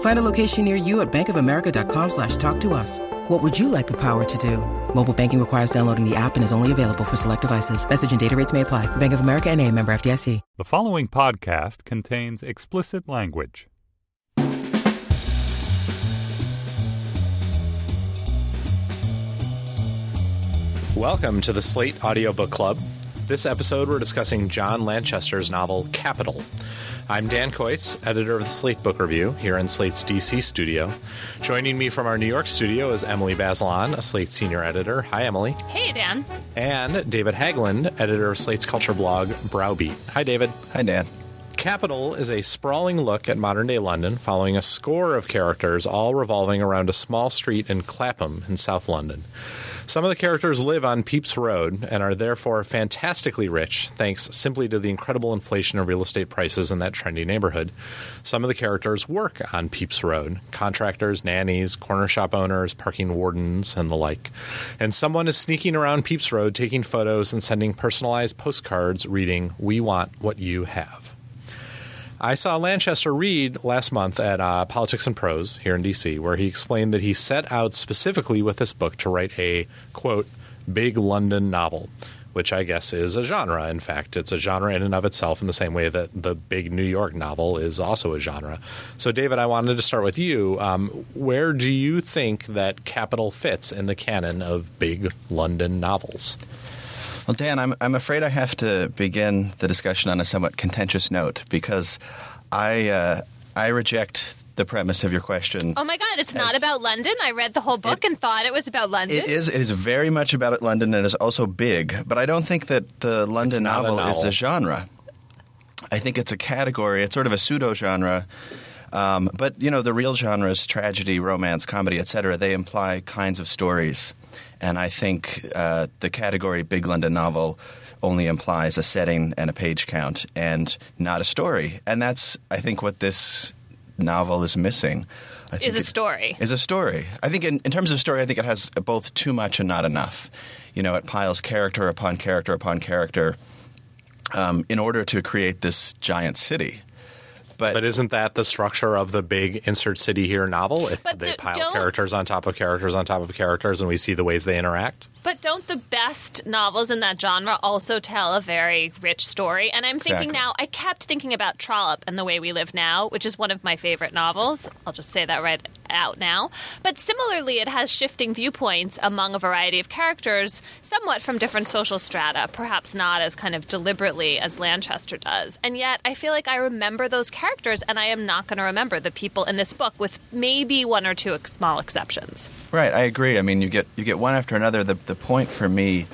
Find a location near you at bankofamerica.com slash talk to us. What would you like the power to do? Mobile banking requires downloading the app and is only available for select devices. Message and data rates may apply. Bank of America and a member FDIC. The following podcast contains explicit language. Welcome to the Slate Audiobook Club. This episode, we're discussing John Lanchester's novel Capital. I'm Dan Kois, editor of the Slate Book Review, here in Slate's DC studio. Joining me from our New York studio is Emily Bazelon, a Slate senior editor. Hi, Emily. Hey, Dan. And David Haglund, editor of Slate's culture blog, Browbeat. Hi, David. Hi, Dan. Capital is a sprawling look at modern day London, following a score of characters, all revolving around a small street in Clapham in South London. Some of the characters live on Pepys Road and are therefore fantastically rich, thanks simply to the incredible inflation of real estate prices in that trendy neighborhood. Some of the characters work on Pepys Road contractors, nannies, corner shop owners, parking wardens, and the like. And someone is sneaking around Pepys Road taking photos and sending personalized postcards reading, We want what you have. I saw Lanchester read last month at uh, Politics and Prose here in DC, where he explained that he set out specifically with this book to write a, quote, big London novel, which I guess is a genre. In fact, it's a genre in and of itself, in the same way that the big New York novel is also a genre. So, David, I wanted to start with you. Um, where do you think that Capital fits in the canon of big London novels? Well, Dan, I'm, I'm afraid I have to begin the discussion on a somewhat contentious note because I, uh, I reject the premise of your question. Oh my God, it's not about London. I read the whole book and thought it was about London. It is. It is very much about London and is also big, but I don't think that the London not a novel, is a genre. I think it's a category. It's sort of a pseudo genre. Um, but you know, the real genres, tragedy, romance, comedy, etc., they imply kinds of stories, and I think uh, the category big London novel only implies a setting and a page count, and not a story. And that's, I think, what this novel is missing. I think Is a story. Is a story. I think, in, in terms of story, I think it has both too much and not enough. You know, it piles character upon character upon character um, in order to create this giant city. But, But isn't that the structure of the big insert city here novel? It, But they the- pile characters on top of characters on top of characters, and we see the ways they interact. But don't the best novels in that genre also tell a very rich story? And I'm thinking Exactly. now, I kept thinking about Trollope and The Way We Live Now, which is one of my favorite novels. I'll just say that right out now. But similarly, it has shifting viewpoints among a variety of characters, somewhat from different social strata, perhaps not as kind of deliberately as Lanchester does. And yet, I feel like I remember those characters, and I am not going to remember the people in this book, with maybe one or two small exceptions. Right, I agree. I mean, you get you get one after another. The the point for me,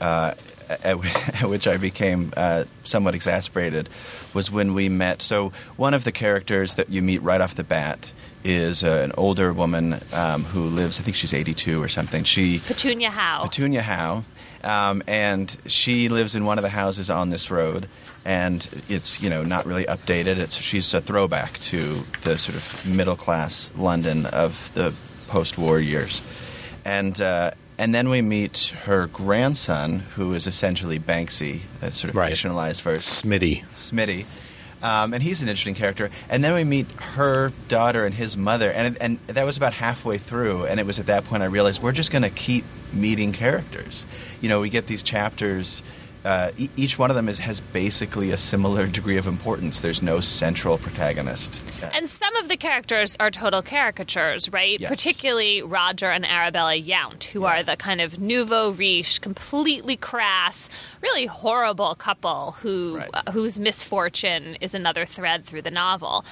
uh, at, at which I became uh, somewhat exasperated, was when we met. So one of the characters that you meet right off the bat is uh, an older woman um, who lives. I think she's eighty two or something. She Petunia Howe. Petunia Howe, um, and she lives in one of the houses on this road, and it's you know not really updated. It's she's a throwback to the sort of middle class London of the post war years, and uh, and then we meet her grandson, who is essentially Banksy, a sort of Right. fictionalized version. Smitty. Smitty. Um, and he's an interesting character. And then we meet her daughter and his mother, and and that was about halfway through. And it was at that point I realized we're just going to keep meeting characters. You know, we get these chapters. Uh, e- each one of them is, has basically a similar degree of importance. There's no central protagonist. Uh, And some of the characters are total caricatures, right? Yes. Particularly Roger and Arabella Yount, who are the kind of nouveau riche, completely crass, really horrible couple who Right. uh, whose misfortune is another thread through the novel.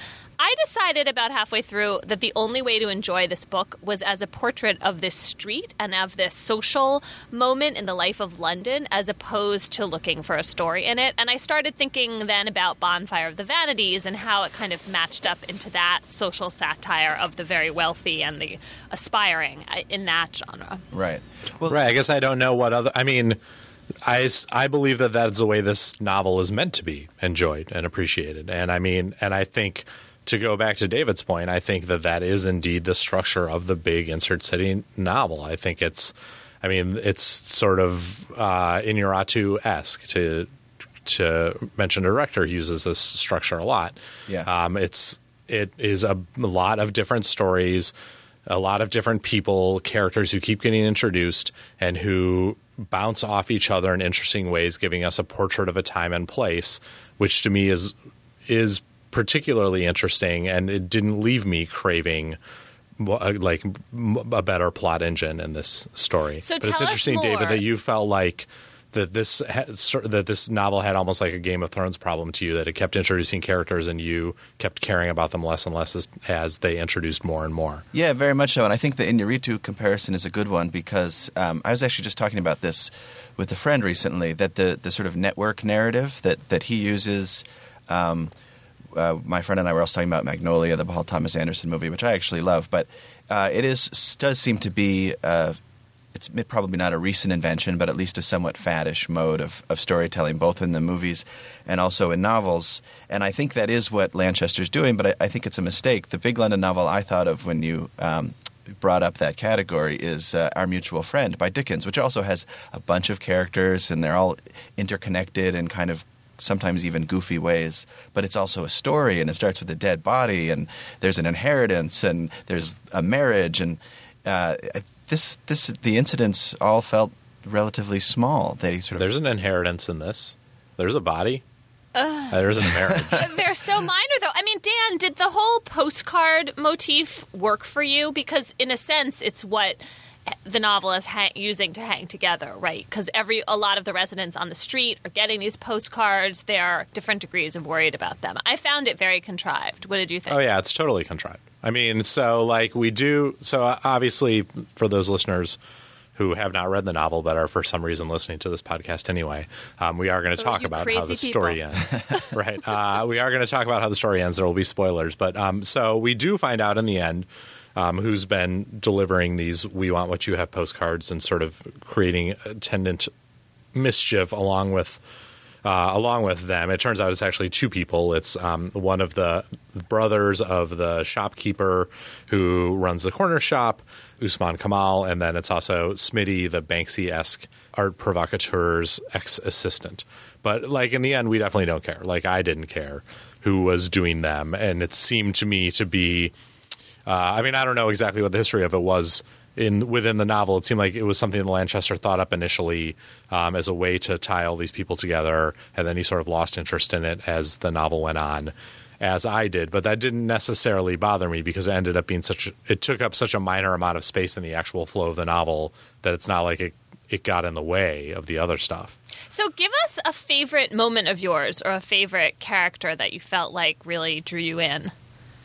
I decided about halfway through that the only way to enjoy this book was as a portrait of this street and of this social moment in the life of London as opposed to looking for a story in it. And I started thinking then about Bonfire of the Vanities and how it kind of matched up into that social satire of the very wealthy and the aspiring uh, in that genre. right. Well, Right. I guess I don't know what other. I mean, I, I believe that that's the way this novel is meant to be enjoyed and appreciated. And I mean, and I think to go back to David's point, I think that that is indeed the structure of the big insert city novel. I think it's, I mean, it's sort of uh, Iñárritu esque to to mention a director uses this structure a lot. Yeah. Um, it's it is a lot of different stories, a lot of different people, characters who keep getting introduced and who bounce off each other in interesting ways, giving us a portrait of a time and place, which to me is is particularly interesting, and it didn't leave me craving. uh, Like a better plot engine in this story, So but it's tell us interesting, David, that you felt like that this that this novel had almost like a Game of Thrones problem to you that it kept introducing characters and you kept caring about them less and less as, as they introduced more and more. Yeah, very much so. And I think the Iñárritu comparison is a good one because um, I was actually just talking about this with a friend recently that the, the sort of network narrative that, that he uses. Um, uh, my friend and I were also talking about Magnolia, the Paul Thomas Anderson movie, which I actually love, but uh, it is does seem to be uh, it's probably not a recent invention, but at least a somewhat faddish mode of, of storytelling, both in the movies and also in novels. And I think that is what Lanchester's doing, but I, I think it's a mistake. The Big London novel I thought of when you um, brought up that category is uh, Our Mutual Friend by Dickens, which also has a bunch of characters and they're all interconnected and kind of sometimes even goofy ways. But it's also a story and it starts with a dead body and there's an inheritance and there's a marriage and uh, this this the incidents all felt relatively small. They sort of There's an inheritance in this. There's a body. Uh, There's a marriage. They're so minor, though. I mean, Dan, did the whole postcard motif work for you? Because, in a sense, it's what the novel is ha- using to hang together, right? Because every a lot of the residents on the street are getting these postcards. They are different degrees of worried about them. I found it very contrived. What did you think? Oh yeah, it's totally contrived. I mean, so like we do. So uh, obviously, for those listeners who have not read the novel but are for some reason listening to this podcast anyway, um, we are going to Oh, talk about how the story ends. right? Uh, we are going to talk about how the story ends. There will be spoilers, but um, so we do find out in the end. Um, who's been delivering these "We Want What You Have" postcards and sort of creating attendant mischief along with uh, along with them. It turns out it's actually two people. It's um, one of the brothers of the shopkeeper who runs the corner shop, Usman Kamal, and then it's also Smitty, the Banksy esque art provocateur's ex assistant. But like in the end, we definitely don't care. Like I didn't care who was doing them, and it seemed to me to be. Uh, I mean, I don't know exactly what the history of it was in within the novel. It seemed like it was something that Lanchester thought up initially um, as a way to tie all these people together, and then he sort of lost interest in it as the novel went on, as I did. But that didn't necessarily bother me because it ended up being such. It took up such a minor amount of space in the actual flow of the novel that it's not like it. It got in the way of the other stuff. So, give us a favorite moment of yours or a favorite character that you felt like really drew you in.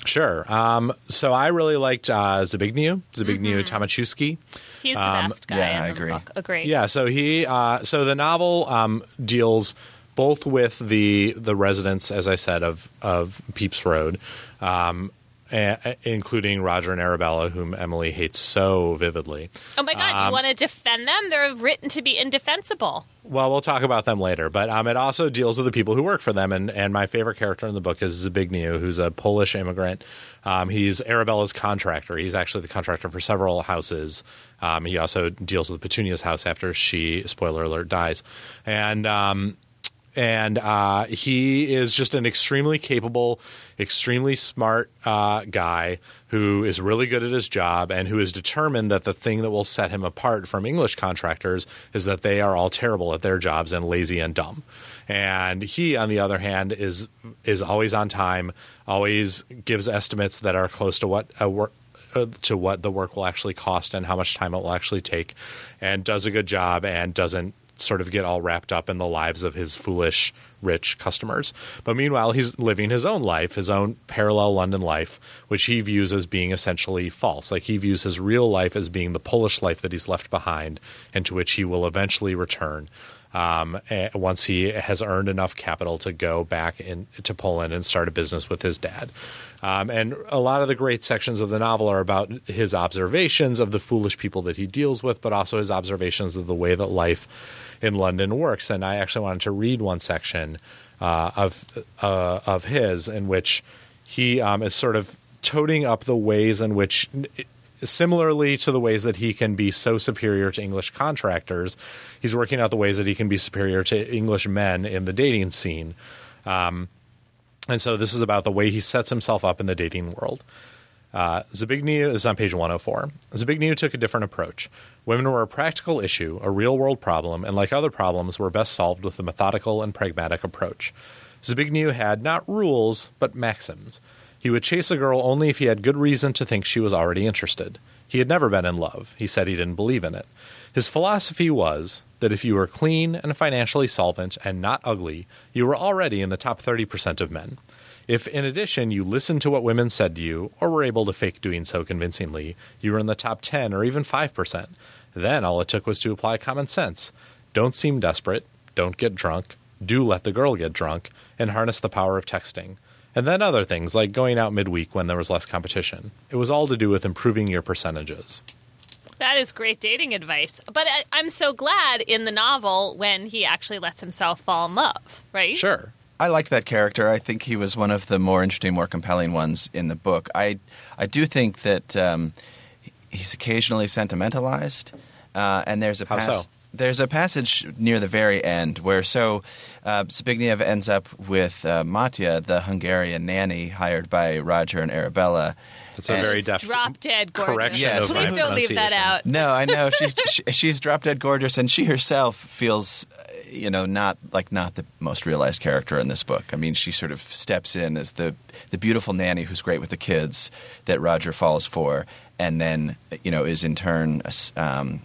Sure. Um, so I really liked uh, Zbigniew, Zbigniew Tomaszewski. He's the Um, best guy yeah, in I the agree. book. Agree. Yeah, so he uh, so the novel um, deals both with the the residents, as I said, of of Pepys Road, um, including Roger and Arabella, whom Emily hates so vividly. Oh my god, Um, you want to defend them? They're written to be indefensible. Well, we'll talk about them later, but um, it also deals with the people who work for them. And, and my favorite character in the book is Zbigniew, who's a Polish immigrant. Um, he's Arabella's contractor. He's actually the contractor for several houses. Um, he also deals with Petunia's house after she, spoiler alert, dies. And um, and uh, he is just an extremely capable, extremely smart uh, guy who is really good at his job and who is determined that the thing that will set him apart from English contractors is that they are all terrible at their jobs and lazy and dumb. And he, on the other hand, is is always on time, always gives estimates that are close to what a work uh, to what the work will actually cost and how much time it will actually take, and does a good job and doesn't sort of get all wrapped up in the lives of his foolish rich customers. But meanwhile, he's living his own life, his own parallel London life, which he views as being essentially false. Like he views his real life as being the Polish life that he's left behind and to which he will eventually return. Um, eh, once he has earned enough capital to go back in, to Poland and start a business with his dad. Um, and a lot of the great sections of the novel are about his observations of the foolish people that he deals with, but also his observations of the way that life in London works. And I actually wanted to read one section uh, of uh, of his in which he um, is sort of toting up the ways in which. Similarly to the ways that he can be so superior to English contractors, he's working out the ways that he can be superior to English men in the dating scene. Um, and so this is about the way he sets himself up in the dating world. Uh, Zbigniew is on page 104. Zbigniew took a different approach. Women were a practical issue, a real world problem, and like other problems, were best solved with a methodical and pragmatic approach. Zbigniew had not rules, but maxims. He would chase a girl only if he had good reason to think she was already interested. He had never been in love. He said he didn't believe in it. His philosophy was that if you were clean and financially solvent and not ugly, you were already in the top 30% of men. If, in addition, you listened to what women said to you, or were able to fake doing so convincingly, you were in the top 10 or even 5%. Then all it took was to apply common sense. Don't seem desperate, don't get drunk, do let the girl get drunk, and harness the power of texting. And then other things like going out midweek when there was less competition. It was all to do with improving your percentages. That is great dating advice. But I, I'm so glad in the novel when he actually lets himself fall in love, right? Sure. I liked that character. I think he was one of the more interesting, more compelling ones in the book. I I do think that um, he's occasionally sentimentalized, uh, and there's a How so? There's a passage near the very end where so uh, Zbigniew ends up with uh, Matya, the Hungarian nanny hired by Roger and Arabella. It's a And- very def- drop dead gorgeous. correction Yes. Please don't leave that out. No, I know she's she, she's drop dead gorgeous, and she herself feels, uh, you know, not like not the most realized character in this book. I mean, she sort of steps in as the the beautiful nanny who's great with the kids that Roger falls for, and then you know is in turn um,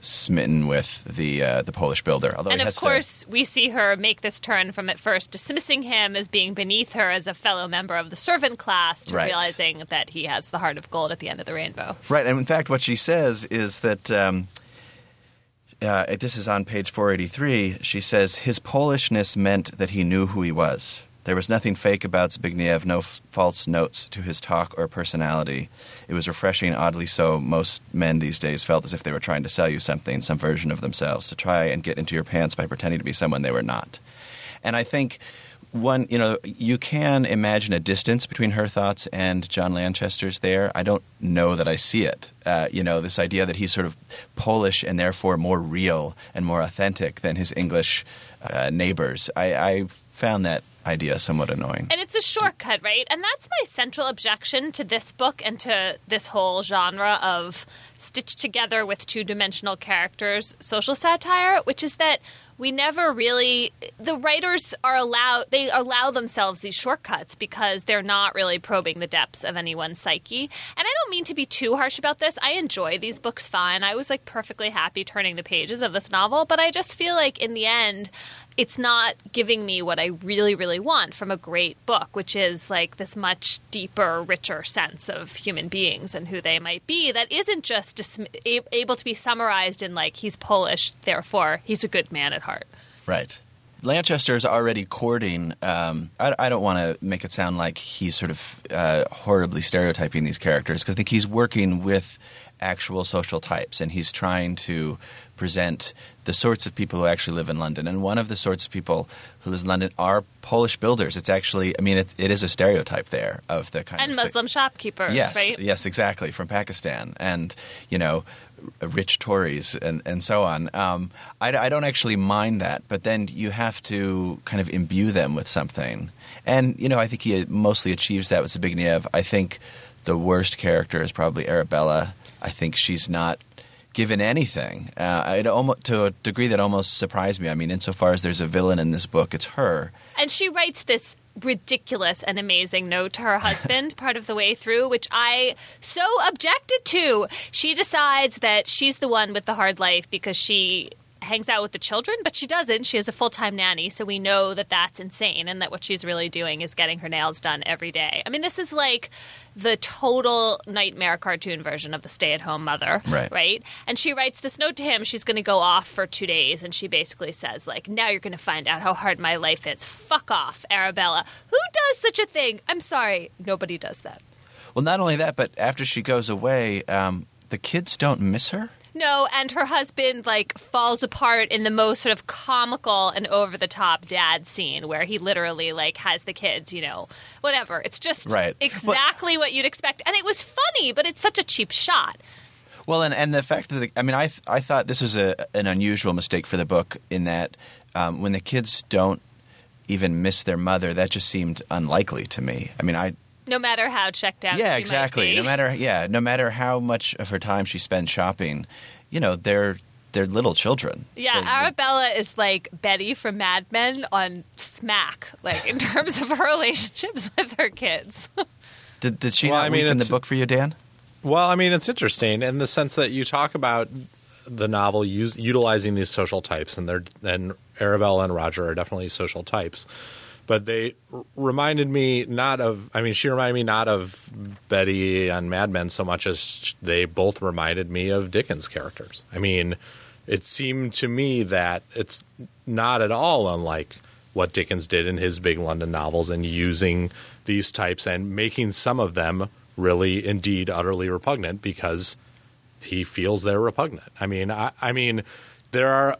smitten with the uh, the Polish builder. Although And of has to- course, we see her make this turn from at first dismissing him as being beneath her as a fellow member of the servant class to Right. realizing that he has the heart of gold at the end of the rainbow. Right, and in fact, what she says is that um, uh, this is on page 483. She says his Polishness meant that he knew who he was. There was nothing fake about Zbigniew, no f- false notes to his talk or personality. It was refreshing, oddly so. Most men these days felt as if they were trying to sell you something, some version of themselves, to try and get into your pants by pretending to be someone they were not. And I think one, you know, you can imagine a distance between her thoughts and John Lanchester's there. I don't know that I see it. Uh, you know, this idea that he's sort of Polish and therefore more real and more authentic than his English uh, neighbors. I, I found that idea somewhat annoying. And it's a shortcut, right? And that's my central objection to this book and to this whole genre of stitched together with two dimensional characters social satire, which is that we never really the writers are allowed they allow themselves these shortcuts because they're not really probing the depths of anyone's psyche and i don't mean to be too harsh about this i enjoy these books fine i was like perfectly happy turning the pages of this novel but i just feel like in the end it's not giving me what I really, really want from a great book, which is like this much deeper, richer sense of human beings and who they might be that isn't just a- able to be summarized in like, he's Polish, therefore he's a good man at heart. Right. Lanchester is already courting. Um, I, I, don't want to make it sound like he's sort of uh, horribly stereotyping these characters because I think he's working with actual social types and he's trying to present the sorts of people who actually live in London. And one of the sorts of people who live in London are Polish builders. It's actually, I mean, it, it is a stereotype there of the kind and of Muslim shopkeepers, yes, right? Yes, exactly, from Pakistan, and you know, rich Tories and and so on. Um, I, I don't actually mind that, but then you have to kind of imbue them with something. And you know, I think he mostly achieves that with Zbigniew. I think the worst character is probably Arabella. I think she's not given anything. Uh, it almost, to a degree that almost surprised me. I mean, insofar as there's a villain in this book, it's her. And she writes this ridiculous and amazing note to her husband part of the way through, which I so objected to. She decides that she's the one with the hard life because she hangs out with the children, but she doesn't. She has a full time nanny, so we know that that's insane and that what she's really doing is getting her nails done every day. I mean, this is like the total nightmare cartoon version of the stay at home mother. Right. Right. And she writes this note to him. She's going to go off for two days, and she basically says, like, now you're going to find out how hard my life is. Fuck off, Arabella. Who does such a thing? I'm sorry. Nobody does that. Well, not only that, but after she goes away, um, the kids don't miss her. No, and her husband like falls apart in the most sort of comical and over the top dad scene where he literally like has the kids, you know, whatever. It's just right. exactly what you'd expect. And it was funny, but it's such a cheap shot. Well, and, and the fact that the, I mean, I th- I thought this was a, an unusual mistake for the book in that um, when the kids don't even miss their mother, that just seemed unlikely to me. I mean, I no matter how checked out. Yeah, exactly. No matter yeah, no matter how much of her time she spends shopping, you know, they're they're little children. Yeah, they, Arabella is like Betty from Mad Men on smack, like in terms of her relationships with her kids. did, did she well, not I mean, in the book for you, Dan? Well, I mean, it's interesting in the sense that you talk about the novel use, utilizing these social types, and they're and Arabella and Roger are definitely social types but they r- reminded me not of. I mean, she reminded me not of Betty on Mad Men so much as they both reminded me of Dickens characters. I mean, it seemed to me that it's not at all unlike what Dickens did in his big London novels and using these types and making some of them really, indeed, utterly repugnant because he feels they're repugnant. I mean, I, I mean, there are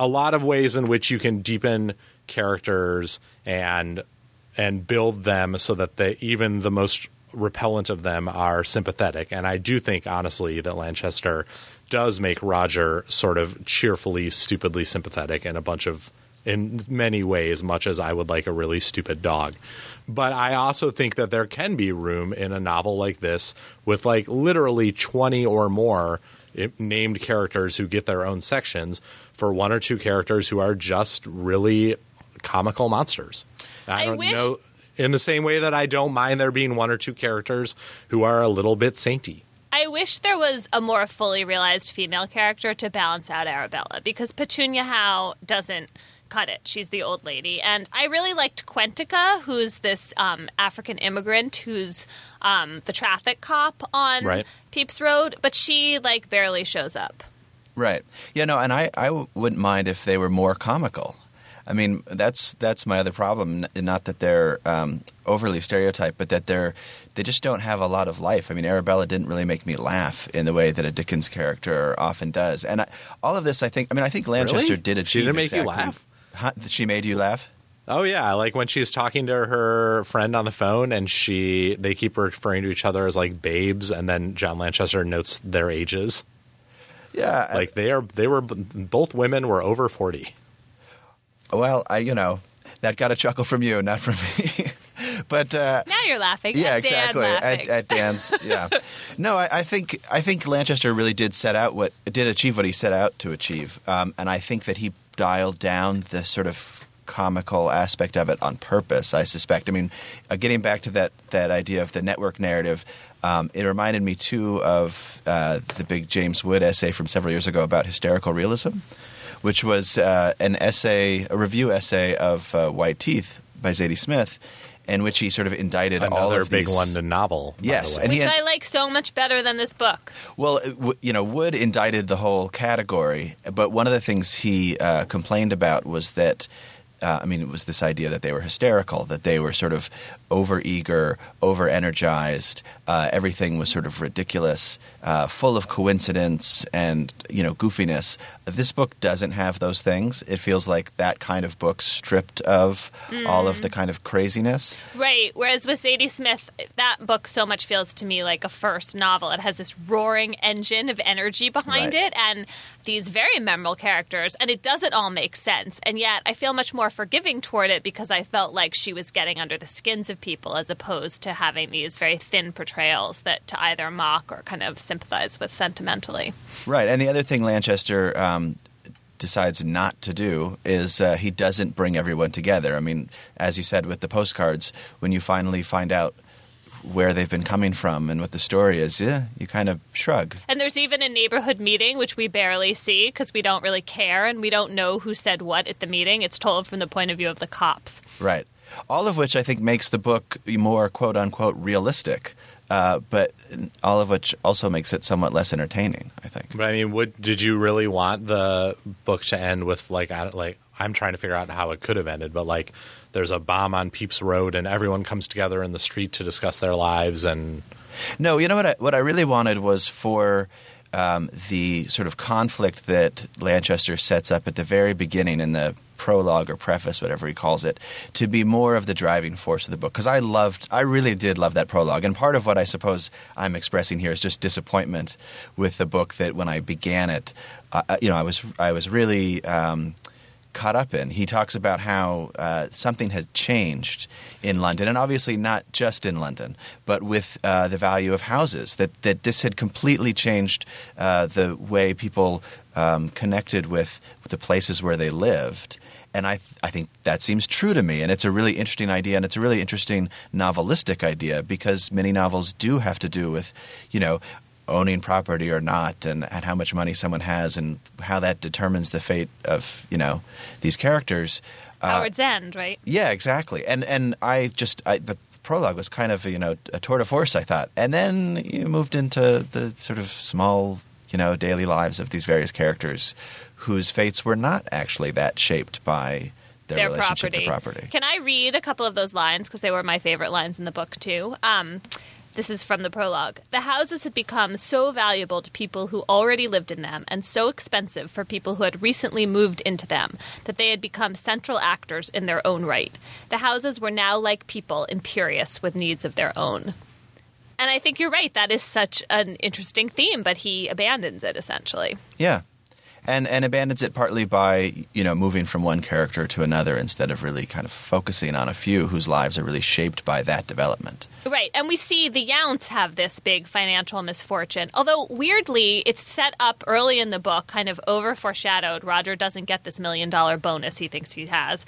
a lot of ways in which you can deepen characters and and build them so that they even the most repellent of them are sympathetic. And I do think honestly that Lanchester does make Roger sort of cheerfully, stupidly sympathetic in a bunch of in many ways, much as I would like a really stupid dog. But I also think that there can be room in a novel like this with like literally 20 or more eh, named characters who get their own sections for one or two characters who are just really comical monsters. I, I don't wish- know. In the same way that I don't mind there being one or two characters who are a little bit sainty. I wish there was a more fully realized female character to balance out Arabella because Petunia Howe doesn't cut it. She's the old lady. And I really liked Quentica, who's this um, African immigrant who's um, the traffic cop on right. Pepys Road, but she like barely shows up. Right. Yeah, no, and I, I wouldn't mind if they were more comical. I mean, that's that's my other problem. Not that they're um, overly stereotyped, but that they're they just don't have a lot of life. I mean, Arabella didn't really make me laugh in the way that a Dickens character often does. And I, all of this, I think, I mean, I think Lanchester really? did achieve. She didn't make exactly, you laugh. Huh, she made you laugh. Oh yeah, like when she's talking to her friend on the phone, and she they keep referring to each other as like babes, and then John Lanchester notes their ages. Yeah, like they are. They were both women were over forty. Well, I you know that got a chuckle from you, not from me. but uh, now you're laughing. Yeah, at exactly. Dan at, at, Dan's. Yeah. no, I, I, think I think Lanchester really did set out what did achieve what he set out to achieve, um, and I think that he dialed down the sort of comical aspect of it on purpose. I suspect. I mean, uh, getting back to that that idea of the network narrative. Um, it reminded me too of uh, the big James Wood essay from several years ago about hysterical realism which was uh, an essay, a review essay of uh, White Teeth by Zadie Smith, in which he sort of indicted Another all of big these, London novel. Yes, which had, I like so much better than this book. Well, you know, Wood indicted the whole category, but one of the things he uh, complained about was that uh, I mean, it was this idea that they were hysterical, that they were sort of overeager, over energized. Uh, everything was sort of ridiculous, uh, full of coincidence and you know goofiness. This book doesn't have those things. It feels like that kind of book stripped of all of the kind of craziness. Right. Whereas with Zadie Smith, that book so much feels to me like a first novel. It has this roaring engine of energy behind Right. it and these very memorable characters, and it doesn't all make sense. And yet, I feel much more forgiving toward it because I felt like she was getting under the skins of people as opposed to having these very thin portrayals that to either mock or kind of sympathize with sentimentally. Right, and the other thing Lanchester um, decides not to do is uh, he doesn't bring everyone together. I mean, as you said with the postcards, when you finally find out where they've been coming from and what the story is, yeah, you kind of shrug. And there's even a neighborhood meeting, which we barely see because we don't really care and we don't know who said what at the meeting. It's told from the point of view of the cops. Right. All of which I think makes the book more quote unquote realistic, uh, but all of which also makes it somewhat less entertaining, I think. But I mean, did you really want the book to end with like like I'm trying to figure out how it could have ended, but like there's a bomb on Pepys Road and everyone comes together in the street to discuss their lives and No, you know what I, what I really wanted was for um, the sort of conflict that Lanchester sets up at the very beginning in the prologue or preface, whatever he calls it, to be more of the driving force of the book. Because I loved, I really did love that prologue, and part of what I suppose I'm expressing here is just disappointment with the book that when I began it, uh, you know, I was I was really. Um, caught up in. He talks about how uh, something had changed in London, and obviously not just in London, but with uh, the value of houses. That that this had completely changed uh, the way people um, connected with the places where they lived. And I, I think that seems true to me. And it's a really interesting idea, and it's a really interesting novelistic idea because many novels do have to do with, you know, owning property or not and, and how much money someone has and how that determines the fate of you know these characters Uh, Howard's End, right? yeah exactly and and i just I, the prologue was kind of you know a tour de force i thought and then you moved into the sort of small you know daily lives of these various characters whose fates were not actually that shaped by their, their relationship property. to property Can I read a couple of those lines because they were my favorite lines in the book too? Um, this is from the prologue. The houses had become so valuable to people who already lived in them and so expensive for people who had recently moved into them that they had become central actors in their own right. The houses were now like people, imperious with needs of their own. And I think you're right. That is such an interesting theme, but he abandons it essentially. Yeah. And and abandons it partly by, you know, moving from one character to another instead of really kind of focusing on a few whose lives are really shaped by that development. Right, and we see the Younts have this big financial misfortune. Although weirdly, it's set up early in the book, kind of over foreshadowed. Roger doesn't get this million dollar bonus he thinks he has.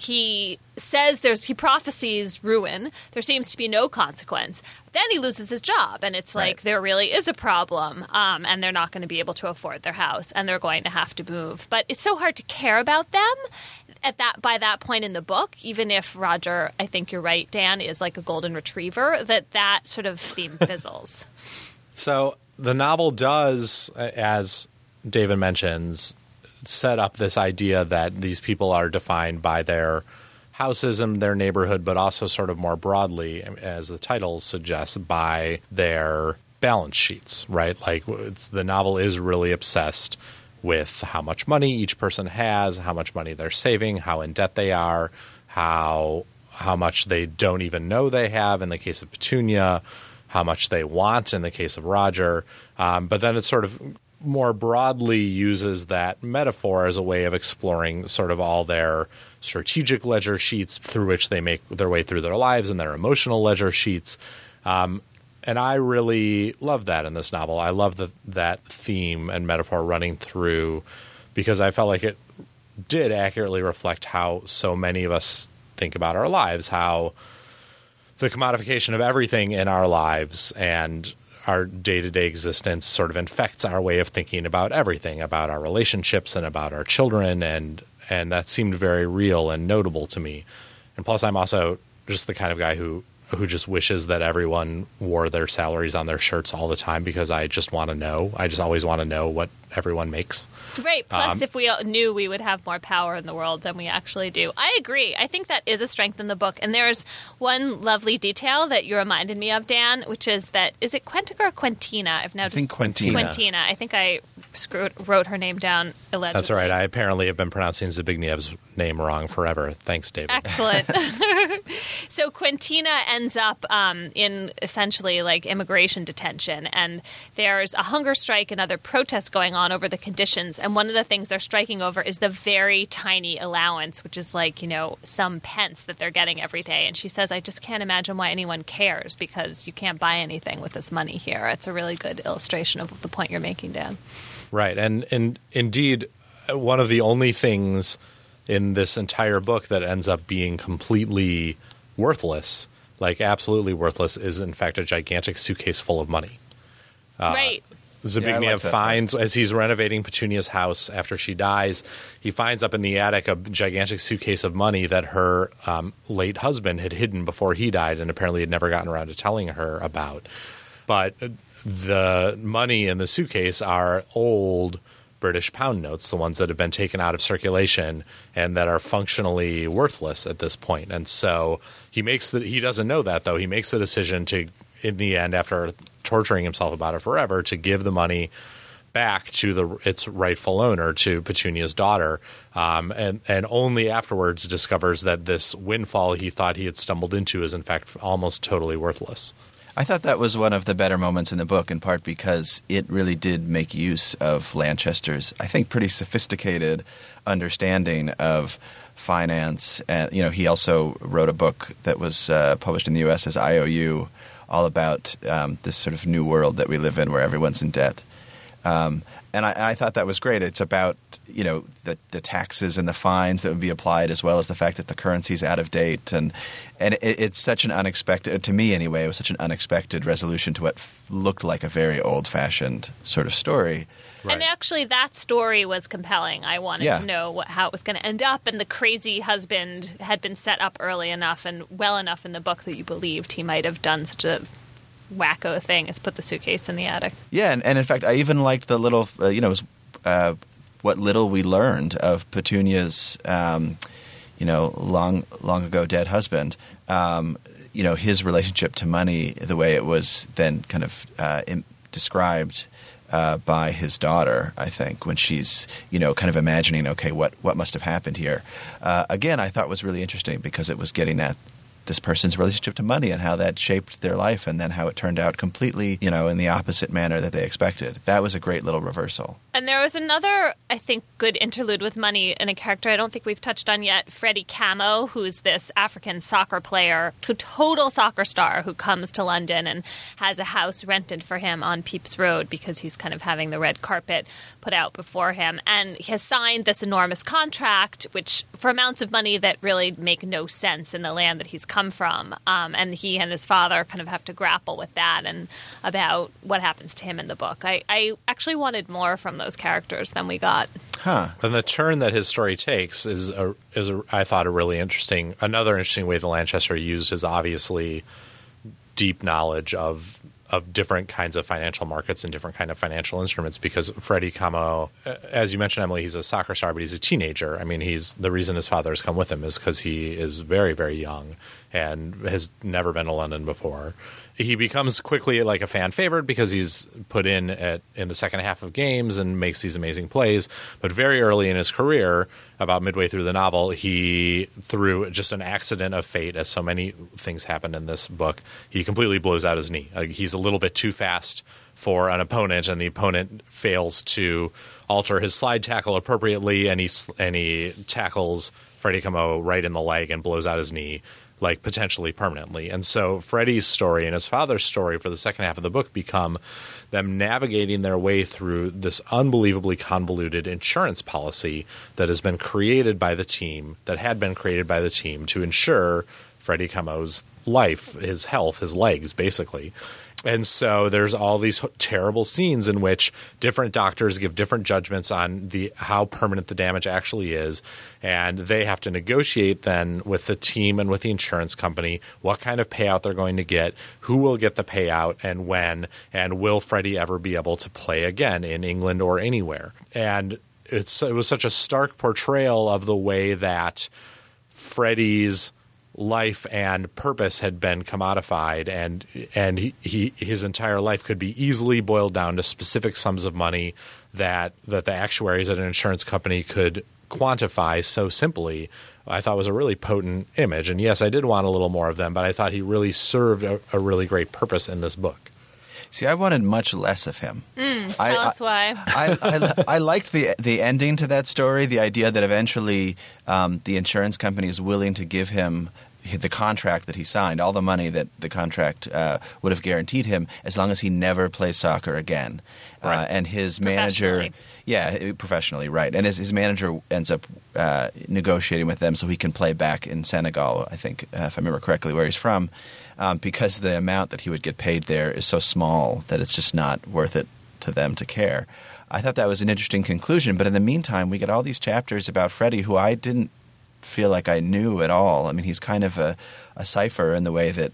He says there's he prophesies ruin. There seems to be no consequence. Then he loses his job, and it's like Right. there really is a problem, um, and they're not going to be able to afford their house, and they're going to have to move. But it's so hard to care about them at that by that point in the book. Even if Roger, I think you're right, Dan is like a golden retriever. That that sort of theme fizzles. So the novel does, as David mentions, set up this idea that these people are defined by their houses and their neighborhood, but also sort of more broadly, as the title suggests, by their balance sheets, right? Like the novel is really obsessed with how much money each person has, how much money they're saving, how in debt they are, how how much they don't even know they have in the case of Petunia, how much they want in the case of Roger. Um, but then it sort of more broadly uses that metaphor as a way of exploring sort of all their strategic ledger sheets through which they make their way through their lives and their emotional ledger sheets. Um, and I really love that in this novel. I love the, that theme and metaphor running through because I felt like it did accurately reflect how so many of us think about our lives, how the commodification of everything in our lives and our day to day existence sort of infects our way of thinking about everything, about our relationships and about our children, and and that seemed very real and notable to me. And plus, I'm also just the kind of guy who who just wishes that everyone wore their salaries on their shirts all the time because I just want to know. I just always want to know what everyone makes. Right. Plus, Um, if we knew we would have more power in the world than we actually do. I agree. I think that is a strength in the book. And there's one lovely detail that you reminded me of, Dan, which is that is it Quentica or Quentina? I've now just think Quentina. Quentina. I think I screwed, wrote her name down illegibly. That's all right. I apparently have been pronouncing Zbigniew's name wrong forever. Thanks, David. Excellent. so Quentina ends up um, in essentially like immigration detention, and there's a hunger strike and other protests going on over the conditions. And one of the things they're striking over is the very tiny allowance, which is like you know some pence that they're getting every day. And she says, "I just can't imagine why anyone cares because you can't buy anything with this money here." It's a really good illustration of the point you're making, Dan. Right, and and indeed, uh, one of the only things in this entire book that ends up being completely worthless, like absolutely worthless, is in fact a gigantic suitcase full of money. right. Zbigniew Yeah, I like that. finds as he's renovating Petunia's house after she dies, he finds up in the attic a gigantic suitcase of money that her um, late husband had hidden before he died, and apparently had never gotten around to telling her about. But uh, the money in the suitcase are old British pound notes, the ones that have been taken out of circulation and that are functionally worthless at this point. And so he makes the he doesn't know that though. He makes the decision to in the end after torturing himself about it forever to give the money back to the its rightful owner to Petunia's daughter um, and and only afterwards discovers that this windfall he thought he had stumbled into is in fact almost totally worthless. I thought that was one of the better moments in the book, in part because it really did make use of Lanchester's, I think, pretty sophisticated understanding of finance. And you know, he also wrote a book that was uh, published in the U.S. as IOU, all about um, this sort of new world that we live in, where everyone's in debt. Um, and I, I thought that was great. It's about you know the, the taxes and the fines that would be applied, as well as the fact that the currency is out of date, and and it, it's such an unexpected to me anyway. It was such an unexpected resolution to what f- looked like a very old-fashioned sort of story. And actually, that story was compelling. I wanted Yeah. to know what, how it was going to end up, and the crazy husband had been set up early enough and well enough in the book that you believed he might have done such a wacko thing is put the suitcase in the attic. Yeah, and, and in fact, I even liked the little, uh, you know, uh, what little we learned of Petunia's, um, you know, long long ago dead husband. Um, you know, his relationship to money, the way it was then kind of uh, im- described. Uh, by his daughter, I think, when she's you know kind of imagining, okay, what what must have happened here? Uh, again, I thought was really interesting because it was getting at this person's relationship to money and how that shaped their life and then how it turned out completely, you know, in the opposite manner that they expected. That was a great little reversal. And there was another, I think, good interlude with money in a character I don't think we've touched on yet Freddie Kamo, who's this African soccer player, to total soccer star who comes to London and has a house rented for him on Pepys Road because he's kind of having the red carpet put out before him. And he has signed this enormous contract, which for amounts of money that really make no sense in the land that he's come from. Um, and he and his father kind of have to grapple with that and about what happens to him in the book. I, I actually wanted more from those characters than we got. Huh. And the turn that his story takes is a, is a, I thought a really interesting another interesting way that Lanchester used his obviously deep knowledge of of different kinds of financial markets and different kind of financial instruments because Freddie Kamo, uh, as you mentioned, Emily, he's a soccer star, but he's a teenager. I mean, he's the reason his father has come with him is because he is very, very young and has never been to London before. He becomes quickly like a fan favorite because he's put in at in the second half of games and makes these amazing plays. But very early in his career, about midway through the novel, he through just an accident of fate, as so many things happen in this book, he completely blows out his knee. He's a little bit too fast for an opponent, and the opponent fails to alter his slide tackle appropriately, and he and he tackles Freddie Kamo right in the leg and blows out his knee like potentially permanently. And so Freddie's story and his father's story for the second half of the book become them navigating their way through this unbelievably convoluted insurance policy that has been created by the team, that had been created by the team to ensure Freddie Kamo's life, his health, his legs, basically. And so there's all these terrible scenes in which different doctors give different judgments on the how permanent the damage actually is, and they have to negotiate then with the team and with the insurance company what kind of payout they're going to get, who will get the payout, and when, and will Freddie ever be able to play again in England or anywhere? And it's it was such a stark portrayal of the way that Freddie's life and purpose had been commodified and and he, he his entire life could be easily boiled down to specific sums of money that that the actuaries at an insurance company could quantify so simply I thought was a really potent image and yes I did want a little more of them but I thought he really served a, a really great purpose in this book See, I wanted much less of him. Tell I, I- us why. I, I, I liked the the ending to that story. The idea that eventually um, the insurance company is willing to give him the contract that he signed, all the money that the contract uh, would have guaranteed him, as long as he never plays soccer again. Uh, and his manager, yeah, professionally, right. And his, his manager ends up uh, negotiating with them so he can play back in Senegal, I think, uh, if I remember correctly, where he's from, um, because the amount that he would get paid there is so small that it's just not worth it to them to care. I thought that was an interesting conclusion, but in the meantime, we get all these chapters about Freddie who I didn't feel like I knew at all. I mean, he's kind of a, a cipher in the way that,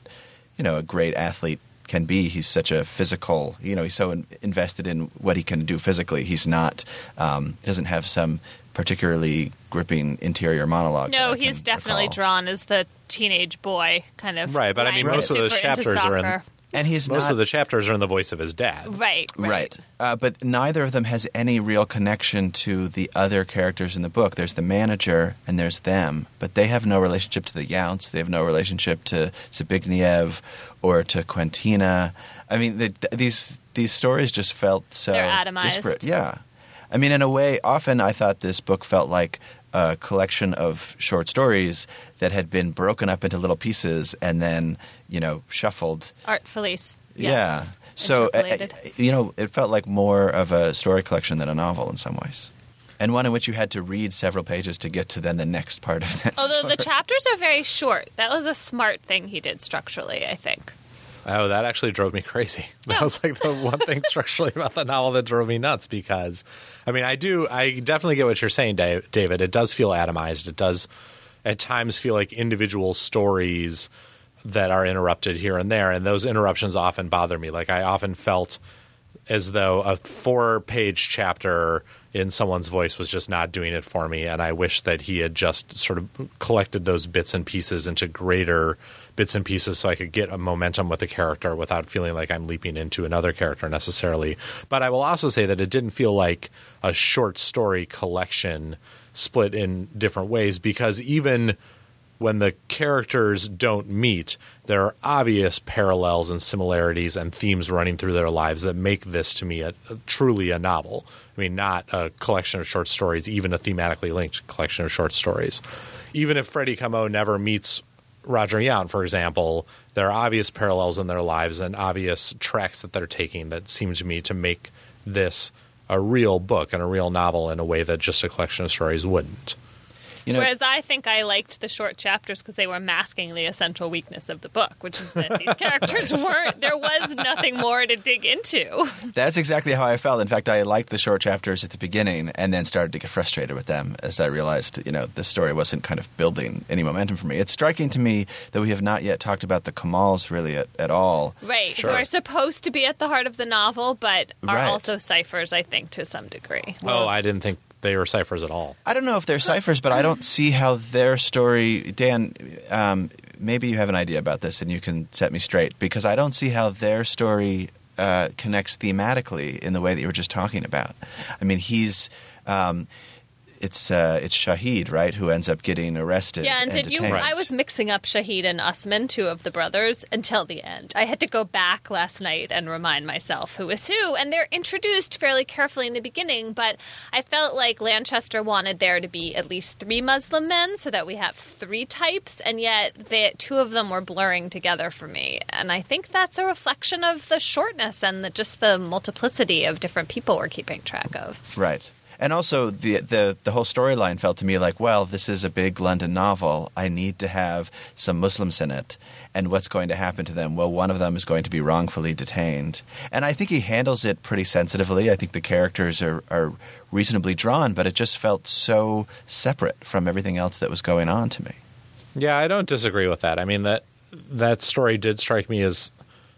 you know, a great athlete can be. He's such a physical, you know, he's so in, invested in what he can do physically. He's not, um, he doesn't have some particularly gripping interior monologue. No, he's definitely recall. drawn as the teenage boy kind of. Right, but I mean, lying most of those super into chapters are in- soccer. And he's most not, of the chapters are in the voice of his dad Right, right. Right. Uh, but neither of them has any real connection to the other characters in the book. There's the manager and there's them, but they have no relationship to the Younts. They have no relationship to Zbigniew or to Quentina. I mean, they, these these stories just felt so They're atomized. disparate. Yeah. I mean, in a way, often I thought this book felt like a collection of short stories that had been broken up into little pieces and then, you know, shuffled Artfully. s- yeah. So, uh, uh, you know, it felt like more of a story collection than a novel in some ways. And one in which you had to read several pages to get to then the next part of that. Although the chapters are very short. That was a smart thing he did structurally, I think. Oh, that actually drove me crazy. That Yeah. was like the one thing structurally about the novel that drove me nuts because, I mean, I do, I definitely get what you're saying, Da- David. It does feel atomized. It does at times feel like individual stories that are interrupted here and there. And those interruptions often bother me. Like, I often felt as though a four page chapter in someone's voice was just not doing it for me. And I wish that he had just sort of collected those bits and pieces into greater bits and pieces so I could get a momentum with the character without feeling like I'm leaping into another character necessarily. But I will also say that it didn't feel like a short story collection split in different ways because even when the characters don't meet, there are obvious parallels and similarities and themes running through their lives that make this to me a, a- truly a novel. I mean, not a collection of short stories, even a thematically linked collection of short stories. Even if Freddie Kamo never meets Roger Yount, for example, there are obvious parallels in their lives and obvious tracks that they're taking that seem to me to make this a real book and a real novel in a way that just a collection of stories wouldn't. You know, Whereas I think I liked the short chapters because they were masking the essential weakness of the book, which is that these characters weren't. There was nothing more to dig into. that's exactly how I felt. In fact, I liked the short chapters at the beginning and then started to get frustrated with them as I realized, you know, the story wasn't kind of building any momentum for me. It's striking to me that we have not yet talked about the Kamals really at, at all. Right. Sure. Who are supposed to be at the heart of the novel, but are Right. also ciphers, I think, to some degree. oh, I didn't think they were ciphers at all. I don't know if they're ciphers, but I don't see how their story. Dan, um, maybe you have an idea about this, and you can set me straight because I don't see how their story uh, connects thematically in the way that you were just talking about. I mean, he's. Um, it's uh, it's Shahid, right, who ends up getting arrested. Yeah, and did you? detained. I was mixing up Shahid and Usman, two of the brothers, until the end. I had to go back last night and remind myself who is who, and they're introduced fairly carefully in the beginning. But I felt like Lanchester wanted there to be at least three Muslim men, so that we have three types, and yet the two of them were blurring together for me. And I think that's a reflection of the shortness and the, just the multiplicity of different people we're keeping track of. Right. And also, the, the, the whole storyline felt to me like, well, this is a big London novel. I need to have some Muslims in it. And what's going to happen to them? Well, one of them is going to be wrongfully detained. And I think he handles it pretty sensitively. I think the characters are, are reasonably drawn, but it just felt so separate from everything else that was going on to me. Yeah, I don't disagree with that. I mean that that story did strike me as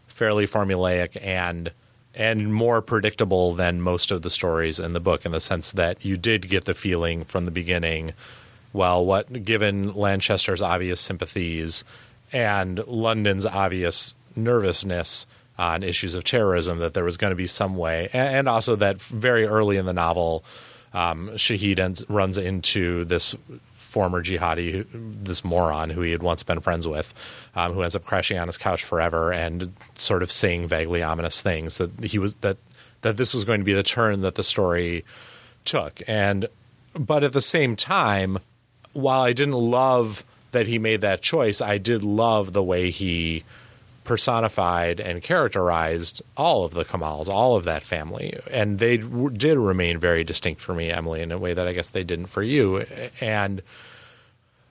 fairly formulaic and and more predictable than most of the stories in the book in the sense that you did get the feeling from the beginning well what given Lanchester's obvious sympathies and London's obvious nervousness on issues of terrorism that there was going to be some way and, also that very early in the novel um, Shahid runs into this former jihadi, this moron who he had once been friends with, um, who ends up crashing on his couch forever and sort of saying vaguely ominous things that he was that that this was going to be the turn that the story took. And but at the same time, while I didn't love that he made that choice, I did love the way he personified and characterized all of the Kamals, all of that family, and they did remain very distinct for me, Emily, in a way that I guess they didn't for you, and.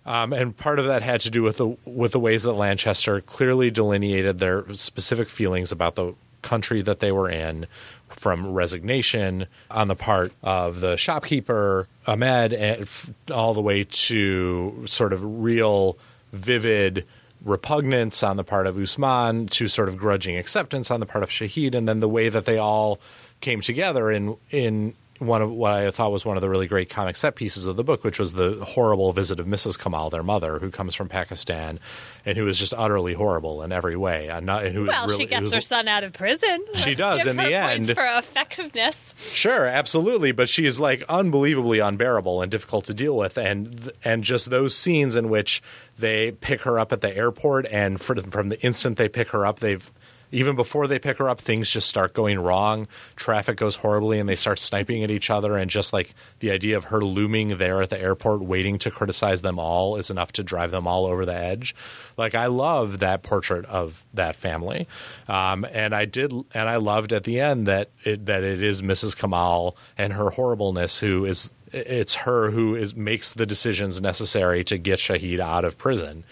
Um, and part of that had to do with the with the ways that Lanchester clearly delineated their specific feelings about the country that they were in, from resignation on the part of the shopkeeper Ahmed, and all the way to sort of real vivid repugnance on the part of Usman to sort of grudging acceptance on the part of Shahid, and then the way that they all came together in in one of what I thought was one of the really great comic set pieces of the book, which was the horrible visit of Mrs. Kamal, their mother, who comes from Pakistan and who is just utterly horrible in every way. And, not, and who well, really, she gets was, her son out of prison. She Let's does in the end for effectiveness. Sure, absolutely, but she is like unbelievably unbearable and difficult to deal with, and and just those scenes in which they pick her up at the airport, and for, from the instant they pick her up, they've even before they pick her up, things just start going wrong. Traffic goes horribly, and they start sniping at each other. And just like the idea of her looming there at the airport, waiting to criticize them all, is enough to drive them all over the edge. Like I love that portrait of that family, um, and I did, and I loved at the end that it, that it is Mrs. Kamal and her horribleness who is it's her who is makes the decisions necessary to get Shahid out of prison.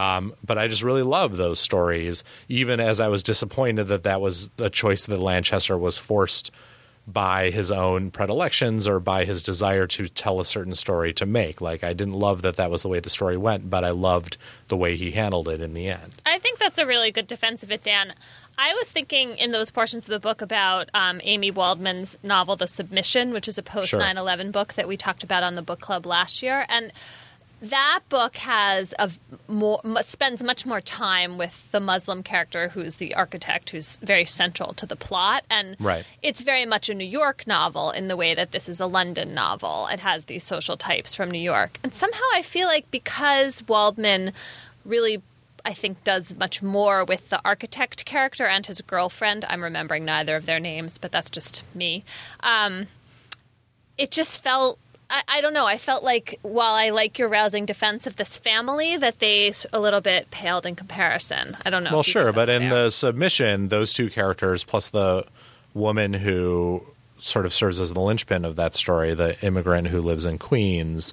Um, but I just really love those stories, even as I was disappointed that that was a choice that Lanchester was forced by his own predilections or by his desire to tell a certain story to make. Like, I didn't love that that was the way the story went, but I loved the way he handled it in the end. I think that's a really good defense of it, Dan. I was thinking in those portions of the book about um, Amy Waldman's novel, The Submission, which is a post 9 11 book that we talked about on the book club last year. And that book has a more spends much more time with the Muslim character who's the architect who's very central to the plot. And right. it's very much a New York novel in the way that this is a London novel. It has these social types from New York. And somehow I feel like because Waldman really I think does much more with the architect character and his girlfriend I'm remembering neither of their names but that's just me um, it just felt I, I, don't know. I felt like while I like your rousing defense of this family, that they a little bit paled in comparison. I don't know. Well, sure, but in fair. the submission, those two characters plus the woman who sort of serves as the linchpin of that story, the immigrant who lives in Queens,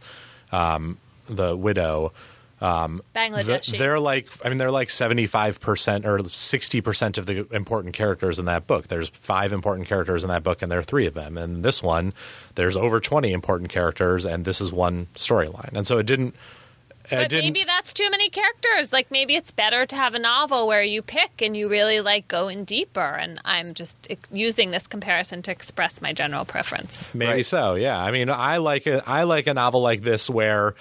um, the widow. Um, Bangladeshi. They're like, I mean, they're like seventy-five percent or sixty percent of the important characters in that book. There's five important characters in that book, and there are three of them. And this one, there's over twenty important characters, and this is one storyline. And so it didn't. But maybe that's too many characters. Like maybe it's better to have a novel where you pick and you really like go in deeper. And I'm just ex- using this comparison to express my general preference. Maybe Right. so. Yeah. I mean, I like a, I like a novel like this where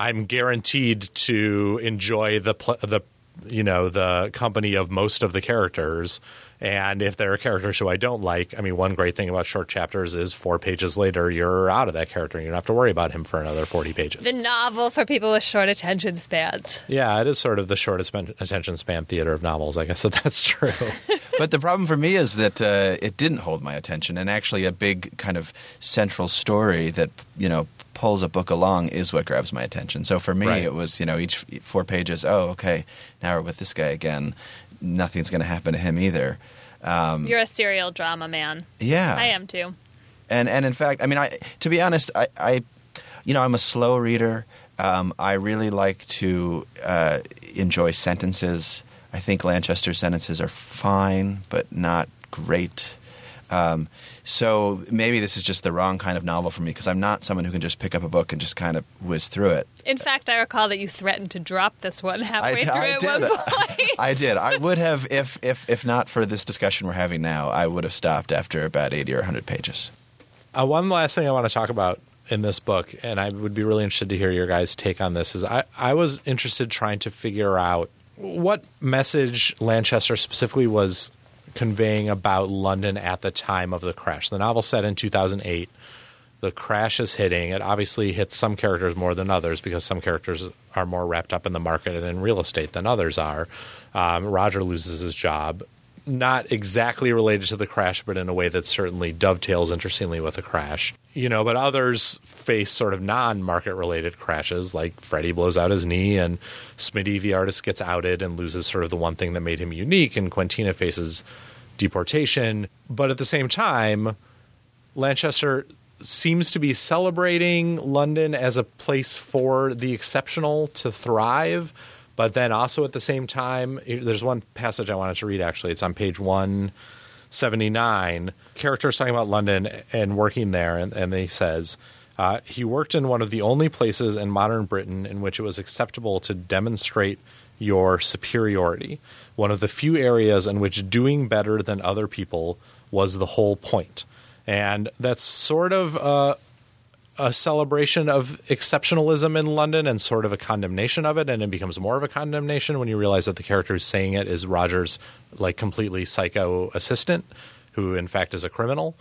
I'm guaranteed to enjoy the pl- the you know the company of most of the characters. And if there are characters who I don't like, I mean, one great thing about short chapters is four pages later you're out of that character and you don't have to worry about him for another forty pages. The novel for people with short attention spans. yeah, it is sort of the shortest attention span theater of novels. I guess that that's true. but the problem for me is that uh, it didn't hold my attention, and actually, a big kind of central story that you know pulls a book along is what grabs my attention. So for me, Right. it was you know each four pages. Oh, okay, now we're with this guy again. Nothing's going to happen to him either. Um, You're a serial drama man. yeah, I am too. And and in fact, I mean, I to be honest, I, I you know, I'm a slow reader. Um, I really like to uh, enjoy sentences. I think Lanchester sentences are fine, but not great. Um, so maybe this is just the wrong kind of novel for me because I'm not someone who can just pick up a book and just kind of whiz through it. In fact, I recall that you threatened to drop this one halfway through I at did. one point. I did. I would have if if if not for this discussion we're having now. I would have stopped after about eighty or 100 pages. Uh, one last thing I want to talk about in this book, and I would be really interested to hear your guys' take on this, is I, I was interested trying to figure out what message Lanchester specifically was conveying about London at the time of the crash. The novel set in 2008. The crash is hitting. It obviously hits some characters more than others because some characters are more wrapped up in the market and in real estate than others are. Um, Roger loses his job not exactly related to the crash, but in a way that certainly dovetails interestingly with the crash. You know, but others face sort of non-market related crashes, like Freddie blows out his knee, and Smitty, the artist, gets outed and loses sort of the one thing that made him unique, and Quentina faces deportation. But at the same time, Lanchester seems to be celebrating London as a place for the exceptional to thrive but then also at the same time, there's one passage I wanted to read actually. It's on page 179. Characters talking about London and working there, and, and he says, uh, he worked in one of the only places in modern Britain in which it was acceptable to demonstrate your superiority. One of the few areas in which doing better than other people was the whole point. And that's sort of uh, a celebration of exceptionalism in London and sort of a condemnation of it, and it becomes more of a condemnation when you realize that the character who's saying it is Roger's like completely psycho assistant, who in fact is a criminal.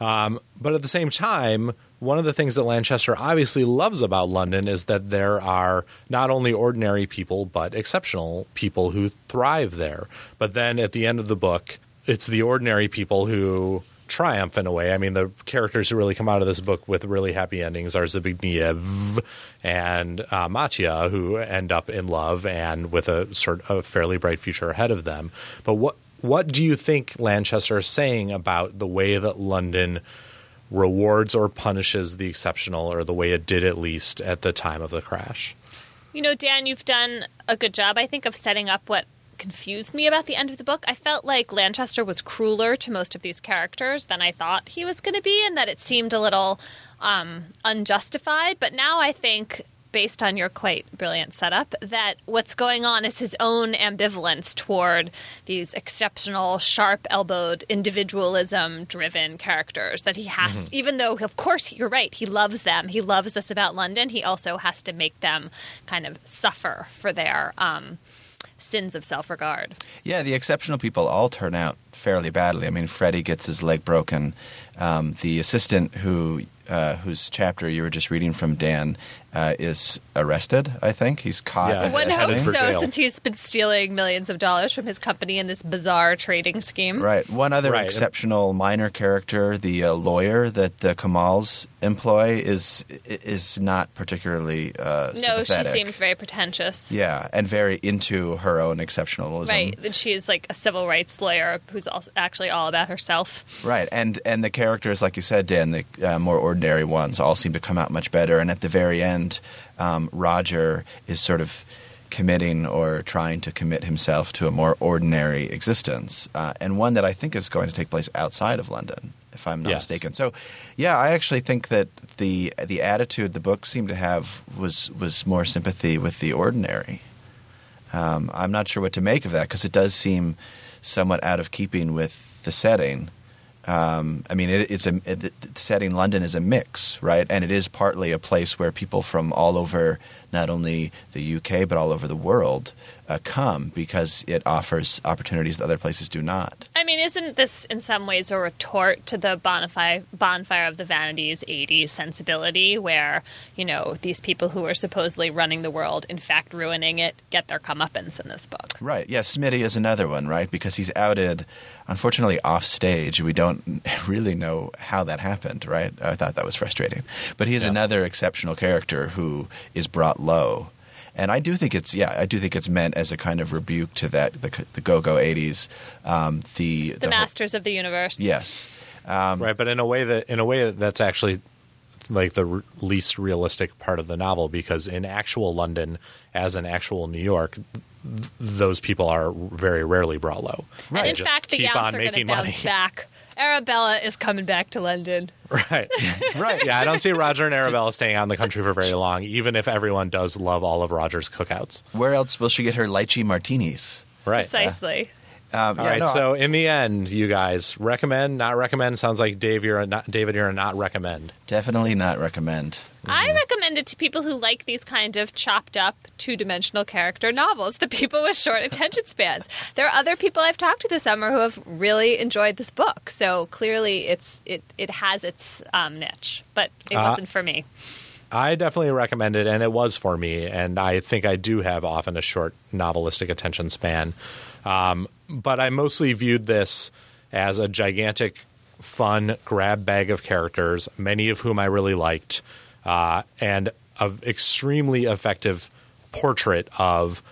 Um, but at the same time, one of the things that Lanchester obviously loves about London is that there are not only ordinary people, but exceptional people who thrive there. But then at the end of the book, it's the ordinary people who triumph in a way. I mean, the characters who really come out of this book with really happy endings are Zbigniew and uh, Matya, who end up in love and with a sort of fairly bright future ahead of them. But what what do you think Lanchester is saying about the way that London rewards or punishes the exceptional, or the way it did at least at the time of the crash? You know, Dan, you've done a good job, I think, of setting up what confused me about the end of the book. I felt like Lanchester was crueler to most of these characters than I thought he was going to be, and that it seemed a little um, unjustified. But now I think, based on your quite brilliant setup, that what's going on is his own ambivalence toward these exceptional, sharp elbowed, individualism driven characters. That he has, mm-hmm. even though, of course, you're right, he loves them, he loves this about London, he also has to make them kind of suffer for their. Um, sins of self regard. Yeah, the exceptional people all turn out fairly badly. I mean, Freddie gets his leg broken. Um, the assistant who uh, whose chapter you were just reading from, Dan, uh, is arrested. I think he's caught. Yeah. One hopes so, since he's been stealing millions of dollars from his company in this bizarre trading scheme. Right. One other right. exceptional minor character, the uh, lawyer that the Kamals employ, is is not particularly. Uh, no, she seems very pretentious. Yeah, and very into her own exceptionalism. Right. And She is like a civil rights lawyer who's actually all about herself. Right, and and the characters, like you said, Dan, the uh, more ordinary ones, all seem to come out much better. And at the very end um, Roger is sort of committing or trying to commit himself to a more ordinary existence, uh, and one that I think is going to take place outside of London, if I'm not yes. mistaken. So, yeah, I actually think that the the attitude the book seemed to have was was more sympathy with the ordinary. Um, I'm not sure what to make of that because it does seem somewhat out of keeping with the setting. Um, I mean, it, it's a it, setting London is a mix, right? And it is partly a place where people from all over, not only the UK but all over the world, uh, come because it offers opportunities that other places do not. I mean, isn't this in some ways a retort to the bonfire, bonfire of the vanities 80s sensibility where, you know, these people who are supposedly running the world, in fact ruining it, get their comeuppance in this book? Right. Yeah, Smitty is another one, right? Because he's outed, unfortunately, off stage. We don't really know how that happened, right? I thought that was frustrating. But he's yeah. another exceptional character who is brought low and I do think it's yeah, I do think it's meant as a kind of rebuke to that the, the go go '80s, um, the the, the masters of the universe. Yes, right, but in a way that in a way that's actually like the r- least realistic part of the novel because in actual London, as in actual New York, th- those people are very rarely brought low. And in just fact, the keep Younts on are going to making bounce money. back. Arabella is coming back to London. Right. right. Yeah, I don't see Roger and Arabella staying out in the country for very long, even if everyone does love all of Roger's cookouts. Where else will she get her lychee martinis? Right. Precisely. Um, All yeah, right. no, so in the end, you guys recommend, not recommend. Sounds like Dave, you're a not, David, you're a not recommend. definitely not recommend. I Mm-hmm. recommend it to people who like these kind of chopped up two dimensional character novels, the people with short attention spans. There are other people I've talked to this summer who have really enjoyed this book. So clearly it's it, it has its um, niche, but it Uh, wasn't for me. I definitely recommend it, and it was for me. And I think I do have often a short novelistic attention span. Um, but I mostly viewed this as a gigantic, fun grab bag of characters, many of whom I really liked, uh, and an extremely effective portrait of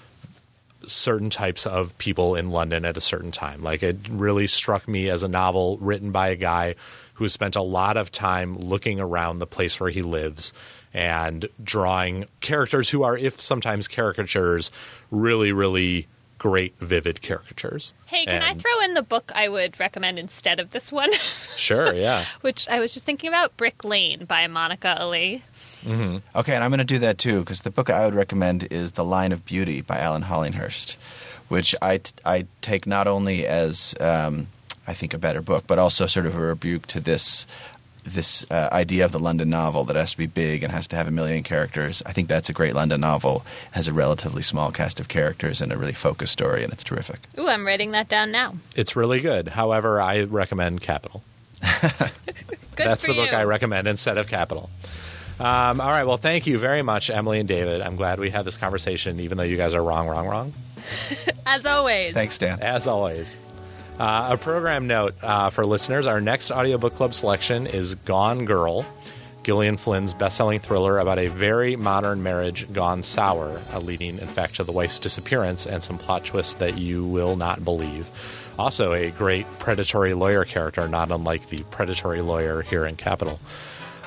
certain types of people in London at a certain time. Like it really struck me as a novel written by a guy who spent a lot of time looking around the place where he lives and drawing characters who are, if sometimes caricatures, really, really great, vivid caricatures. Hey, can I throw in the book I would recommend instead of this one? Sure, yeah. Which I was just thinking about Brick Lane by Monica Ali. Okay, and I'm going to do that too because the book I would recommend is The Line of Beauty by Alan Hollinghurst, which I, t- I take not only as um, I think a better book, but also sort of a rebuke to this this uh, idea of the London novel that has to be big and has to have a million characters. I think that's a great London novel. It has a relatively small cast of characters and a really focused story, and it's terrific. Ooh, I'm writing that down now. It's really good. However, I recommend Capital. Good That's for the book you. I recommend instead of Capital. Um, all right. Well, thank you very much, Emily and David. I'm glad we had this conversation, even though you guys are wrong, wrong, wrong. As always. Thanks, Dan. As always. Uh, a program note uh, for listeners our next audiobook club selection is Gone Girl, Gillian Flynn's best selling thriller about a very modern marriage gone sour, uh, leading, in fact, to the wife's disappearance and some plot twists that you will not believe. Also, a great predatory lawyer character, not unlike the predatory lawyer here in Capital.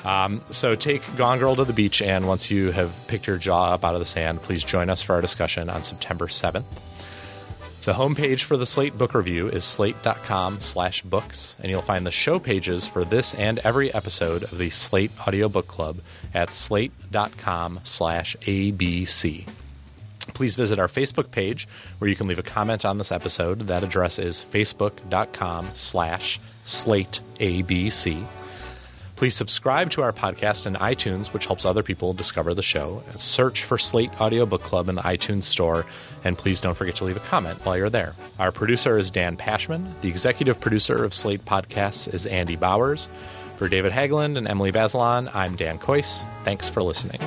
Um, so take Gone Girl to the beach, and once you have picked your jaw up out of the sand, please join us for our discussion on September 7th. The homepage for the Slate Book Review is slate.com slash books, and you'll find the show pages for this and every episode of the Slate Audiobook Club at slate.com slash ABC. Please visit our Facebook page where you can leave a comment on this episode. That address is facebook.com slash slateabc. Please subscribe to our podcast in iTunes, which helps other people discover the show. Search for Slate Audiobook Club in the iTunes store, and please don't forget to leave a comment while you're there. Our producer is Dan Pashman. The executive producer of Slate Podcasts is Andy Bowers. For David Haglund and Emily Bazelon, I'm Dan Kois. Thanks for listening.